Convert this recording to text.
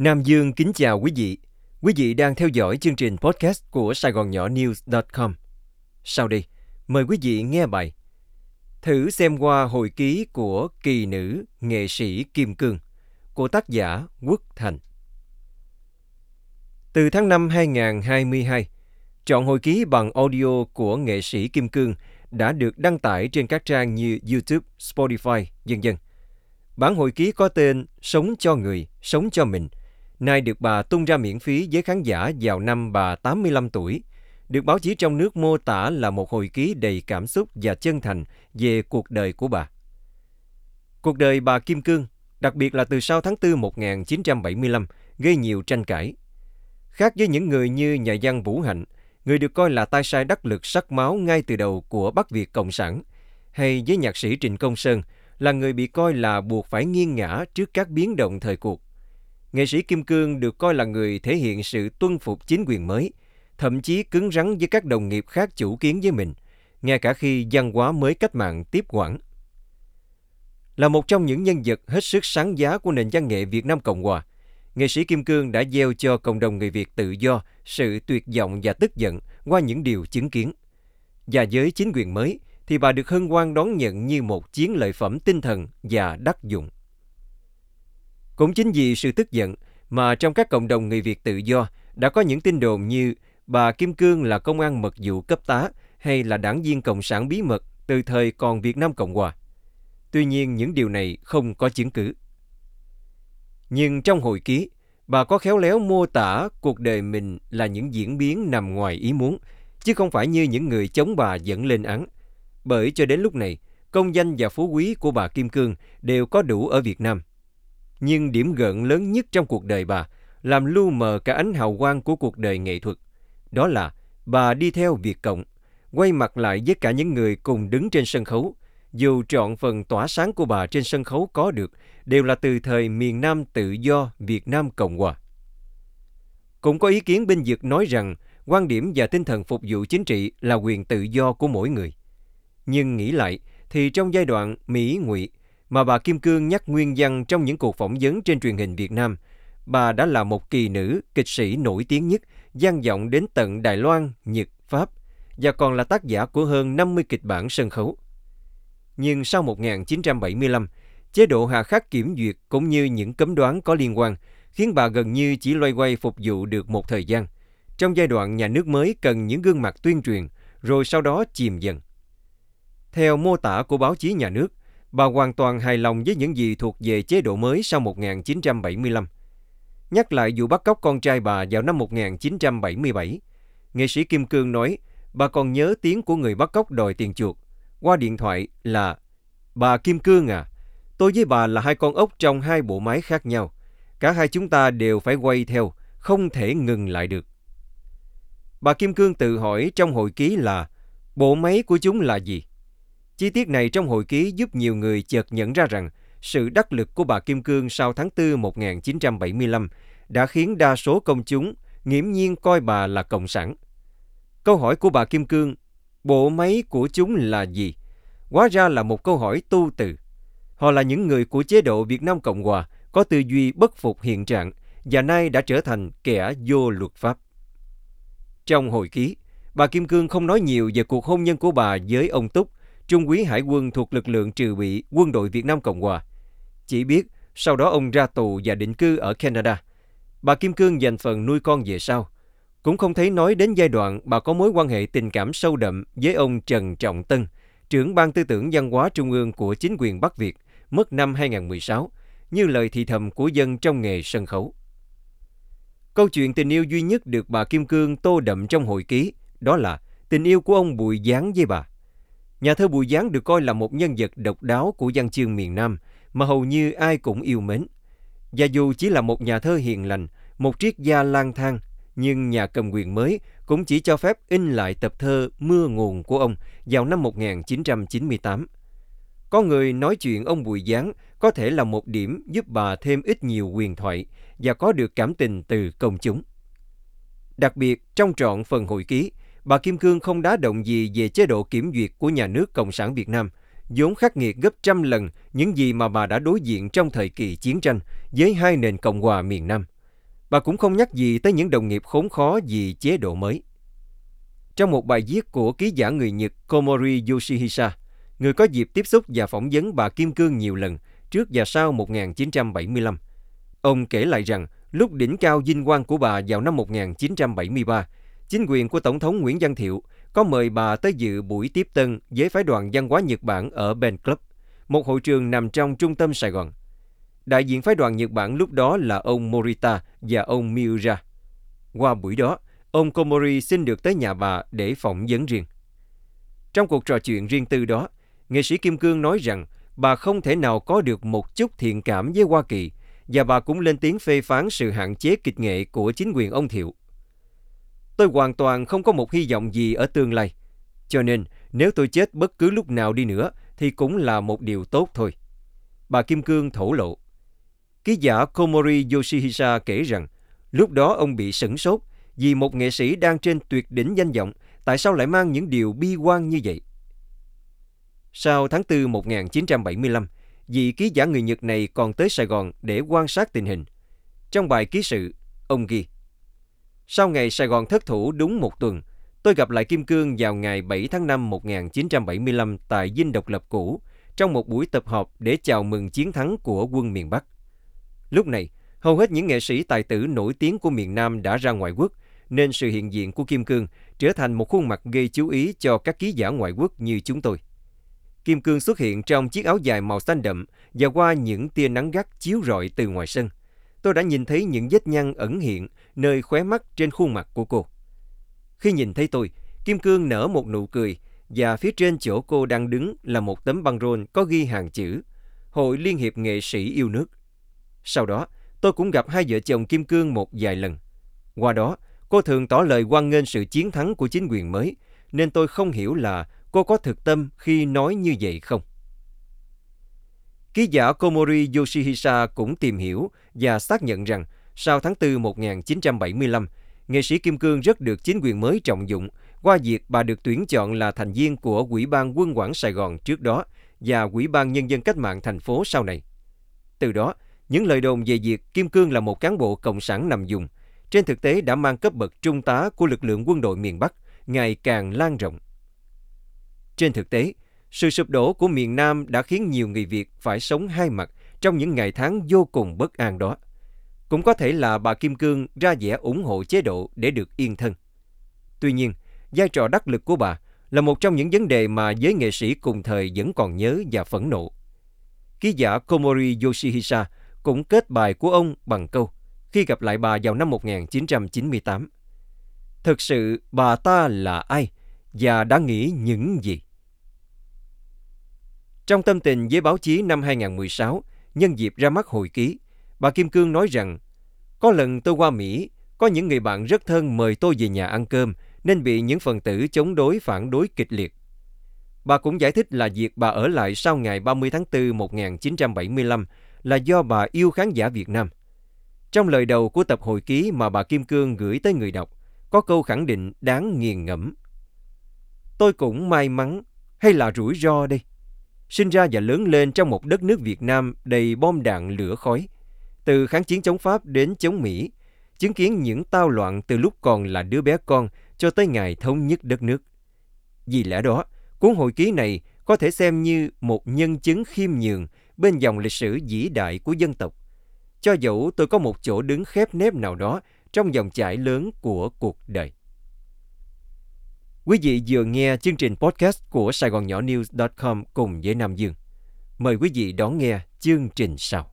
Nam Dương kính chào quý vị. Quý vị đang theo dõi chương trình podcast của Sài Gòn Nhỏ News.com. Sau đây, mời quý vị nghe bài Thử xem qua hồi ký của kỳ nữ nghệ sĩ Kim Cương của tác giả Quốc Thành. Từ tháng 5 2022, chọn hồi ký bằng audio của nghệ sĩ Kim Cương đã được đăng tải trên các trang như YouTube, Spotify, vân vân. Bản hồi ký có tên Sống cho người, sống cho mình – nay được bà tung ra miễn phí với khán giả vào năm bà 85 tuổi, được báo chí trong nước mô tả là một hồi ký đầy cảm xúc và chân thành về cuộc đời của bà. Cuộc đời bà Kim Cương, đặc biệt là từ sau tháng 4 1975, gây nhiều tranh cãi. Khác với những người như nhà văn Vũ Hạnh, người được coi là tay sai đắc lực sắc máu ngay từ đầu của Bắc Việt Cộng sản, hay với nhạc sĩ Trịnh Công Sơn, là người bị coi là buộc phải nghiêng ngã trước các biến động thời cuộc nghệ sĩ Kim Cương được coi là người thể hiện sự tuân phục chính quyền mới, thậm chí cứng rắn với các đồng nghiệp khác chủ kiến với mình, ngay cả khi văn hóa mới cách mạng tiếp quản. Là một trong những nhân vật hết sức sáng giá của nền văn nghệ Việt Nam Cộng Hòa, nghệ sĩ Kim Cương đã gieo cho cộng đồng người Việt tự do sự tuyệt vọng và tức giận qua những điều chứng kiến. Và với chính quyền mới, thì bà được hân hoan đón nhận như một chiến lợi phẩm tinh thần và đắc dụng. Cũng chính vì sự tức giận mà trong các cộng đồng người Việt tự do đã có những tin đồn như bà Kim Cương là công an mật vụ cấp tá hay là đảng viên Cộng sản bí mật từ thời còn Việt Nam Cộng Hòa. Tuy nhiên những điều này không có chứng cứ. Nhưng trong hồi ký, bà có khéo léo mô tả cuộc đời mình là những diễn biến nằm ngoài ý muốn, chứ không phải như những người chống bà dẫn lên án. Bởi cho đến lúc này, công danh và phú quý của bà Kim Cương đều có đủ ở Việt Nam. Nhưng điểm gợn lớn nhất trong cuộc đời bà, làm lu mờ cả ánh hào quang của cuộc đời nghệ thuật. Đó là bà đi theo Việt Cộng, quay mặt lại với cả những người cùng đứng trên sân khấu. Dù trọn phần tỏa sáng của bà trên sân khấu có được, đều là từ thời miền Nam tự do Việt Nam Cộng Hòa. Cũng có ý kiến bên Dược nói rằng quan điểm và tinh thần phục vụ chính trị là quyền tự do của mỗi người. Nhưng nghĩ lại, thì trong giai đoạn Mỹ ngụy mà bà Kim Cương nhắc nguyên văn trong những cuộc phỏng vấn trên truyền hình Việt Nam. Bà đã là một kỳ nữ, kịch sĩ nổi tiếng nhất, gian vọng đến tận Đài Loan, Nhật, Pháp và còn là tác giả của hơn 50 kịch bản sân khấu. Nhưng sau 1975, chế độ hà khắc kiểm duyệt cũng như những cấm đoán có liên quan khiến bà gần như chỉ loay quay phục vụ được một thời gian. Trong giai đoạn nhà nước mới cần những gương mặt tuyên truyền, rồi sau đó chìm dần. Theo mô tả của báo chí nhà nước, bà hoàn toàn hài lòng với những gì thuộc về chế độ mới sau 1975. Nhắc lại vụ bắt cóc con trai bà vào năm 1977, nghệ sĩ Kim Cương nói bà còn nhớ tiếng của người bắt cóc đòi tiền chuộc. Qua điện thoại là Bà Kim Cương à, tôi với bà là hai con ốc trong hai bộ máy khác nhau. Cả hai chúng ta đều phải quay theo, không thể ngừng lại được. Bà Kim Cương tự hỏi trong hội ký là bộ máy của chúng là gì? Chi tiết này trong hồi ký giúp nhiều người chợt nhận ra rằng sự đắc lực của bà Kim Cương sau tháng 4 1975 đã khiến đa số công chúng nghiễm nhiên coi bà là cộng sản. Câu hỏi của bà Kim Cương, bộ máy của chúng là gì? Hóa ra là một câu hỏi tu từ. Họ là những người của chế độ Việt Nam Cộng Hòa có tư duy bất phục hiện trạng và nay đã trở thành kẻ vô luật pháp. Trong hồi ký, bà Kim Cương không nói nhiều về cuộc hôn nhân của bà với ông Túc trung úy hải quân thuộc lực lượng trừ bị quân đội Việt Nam Cộng Hòa. Chỉ biết sau đó ông ra tù và định cư ở Canada. Bà Kim Cương dành phần nuôi con về sau. Cũng không thấy nói đến giai đoạn bà có mối quan hệ tình cảm sâu đậm với ông Trần Trọng Tân, trưởng ban tư tưởng văn hóa trung ương của chính quyền Bắc Việt, mất năm 2016, như lời thì thầm của dân trong nghề sân khấu. Câu chuyện tình yêu duy nhất được bà Kim Cương tô đậm trong hồi ký, đó là tình yêu của ông Bùi Giáng với bà. Nhà thơ Bùi Giáng được coi là một nhân vật độc đáo của văn chương miền Nam mà hầu như ai cũng yêu mến. Và dù chỉ là một nhà thơ hiền lành, một triết gia lang thang, nhưng nhà cầm quyền mới cũng chỉ cho phép in lại tập thơ Mưa nguồn của ông vào năm 1998. Có người nói chuyện ông Bùi Giáng có thể là một điểm giúp bà thêm ít nhiều quyền thoại và có được cảm tình từ công chúng. Đặc biệt, trong trọn phần hội ký, bà Kim Cương không đá động gì về chế độ kiểm duyệt của nhà nước Cộng sản Việt Nam, vốn khắc nghiệt gấp trăm lần những gì mà bà đã đối diện trong thời kỳ chiến tranh với hai nền Cộng hòa miền Nam. Bà cũng không nhắc gì tới những đồng nghiệp khốn khó vì chế độ mới. Trong một bài viết của ký giả người Nhật Komori Yoshihisa, người có dịp tiếp xúc và phỏng vấn bà Kim Cương nhiều lần trước và sau 1975, ông kể lại rằng lúc đỉnh cao vinh quang của bà vào năm 1973, chính quyền của Tổng thống Nguyễn Văn Thiệu có mời bà tới dự buổi tiếp tân với phái đoàn văn hóa Nhật Bản ở Ben Club, một hội trường nằm trong trung tâm Sài Gòn. Đại diện phái đoàn Nhật Bản lúc đó là ông Morita và ông Miura. Qua buổi đó, ông Komori xin được tới nhà bà để phỏng vấn riêng. Trong cuộc trò chuyện riêng tư đó, nghệ sĩ Kim Cương nói rằng bà không thể nào có được một chút thiện cảm với Hoa Kỳ và bà cũng lên tiếng phê phán sự hạn chế kịch nghệ của chính quyền ông Thiệu. Tôi hoàn toàn không có một hy vọng gì ở tương lai. Cho nên, nếu tôi chết bất cứ lúc nào đi nữa thì cũng là một điều tốt thôi. Bà Kim Cương thổ lộ. Ký giả Komori Yoshihisa kể rằng, lúc đó ông bị sửng sốt vì một nghệ sĩ đang trên tuyệt đỉnh danh vọng, tại sao lại mang những điều bi quan như vậy? Sau tháng 4 1975, vị ký giả người Nhật này còn tới Sài Gòn để quan sát tình hình. Trong bài ký sự, ông ghi sau ngày Sài Gòn thất thủ đúng một tuần, tôi gặp lại Kim Cương vào ngày 7 tháng 5 1975 tại Dinh Độc Lập cũ, trong một buổi tập họp để chào mừng chiến thắng của quân miền Bắc. Lúc này, hầu hết những nghệ sĩ tài tử nổi tiếng của miền Nam đã ra ngoại quốc, nên sự hiện diện của Kim Cương trở thành một khuôn mặt gây chú ý cho các ký giả ngoại quốc như chúng tôi. Kim Cương xuất hiện trong chiếc áo dài màu xanh đậm và qua những tia nắng gắt chiếu rọi từ ngoài sân. Tôi đã nhìn thấy những vết nhăn ẩn hiện nơi khóe mắt trên khuôn mặt của cô. Khi nhìn thấy tôi, Kim Cương nở một nụ cười và phía trên chỗ cô đang đứng là một tấm băng rôn có ghi hàng chữ Hội Liên hiệp Nghệ sĩ yêu nước. Sau đó, tôi cũng gặp hai vợ chồng Kim Cương một vài lần. Qua đó, cô thường tỏ lời hoan nghênh sự chiến thắng của chính quyền mới, nên tôi không hiểu là cô có thực tâm khi nói như vậy không? Ký giả Komori Yoshihisa cũng tìm hiểu và xác nhận rằng sau tháng 4 1975, nghệ sĩ Kim Cương rất được chính quyền mới trọng dụng qua việc bà được tuyển chọn là thành viên của Quỹ ban Quân quản Sài Gòn trước đó và Quỹ ban Nhân dân Cách mạng thành phố sau này. Từ đó, những lời đồn về việc Kim Cương là một cán bộ cộng sản nằm dùng, trên thực tế đã mang cấp bậc trung tá của lực lượng quân đội miền Bắc ngày càng lan rộng. Trên thực tế, sự sụp đổ của miền Nam đã khiến nhiều người Việt phải sống hai mặt trong những ngày tháng vô cùng bất an đó. Cũng có thể là bà Kim Cương ra vẻ ủng hộ chế độ để được yên thân. Tuy nhiên, vai trò đắc lực của bà là một trong những vấn đề mà giới nghệ sĩ cùng thời vẫn còn nhớ và phẫn nộ. Ký giả Komori Yoshihisa cũng kết bài của ông bằng câu khi gặp lại bà vào năm 1998. Thực sự bà ta là ai và đã nghĩ những gì? Trong tâm tình với báo chí năm 2016, nhân dịp ra mắt hồi ký, bà Kim Cương nói rằng Có lần tôi qua Mỹ, có những người bạn rất thân mời tôi về nhà ăn cơm nên bị những phần tử chống đối phản đối kịch liệt. Bà cũng giải thích là việc bà ở lại sau ngày 30 tháng 4 1975 là do bà yêu khán giả Việt Nam. Trong lời đầu của tập hồi ký mà bà Kim Cương gửi tới người đọc, có câu khẳng định đáng nghiền ngẫm. Tôi cũng may mắn hay là rủi ro đây sinh ra và lớn lên trong một đất nước Việt Nam đầy bom đạn lửa khói. Từ kháng chiến chống Pháp đến chống Mỹ, chứng kiến những tao loạn từ lúc còn là đứa bé con cho tới ngày thống nhất đất nước. Vì lẽ đó, cuốn hồi ký này có thể xem như một nhân chứng khiêm nhường bên dòng lịch sử vĩ đại của dân tộc. Cho dẫu tôi có một chỗ đứng khép nép nào đó trong dòng chảy lớn của cuộc đời. Quý vị vừa nghe chương trình podcast của Sài Gòn Nhỏ News.com cùng với Nam Dương. Mời quý vị đón nghe chương trình sau.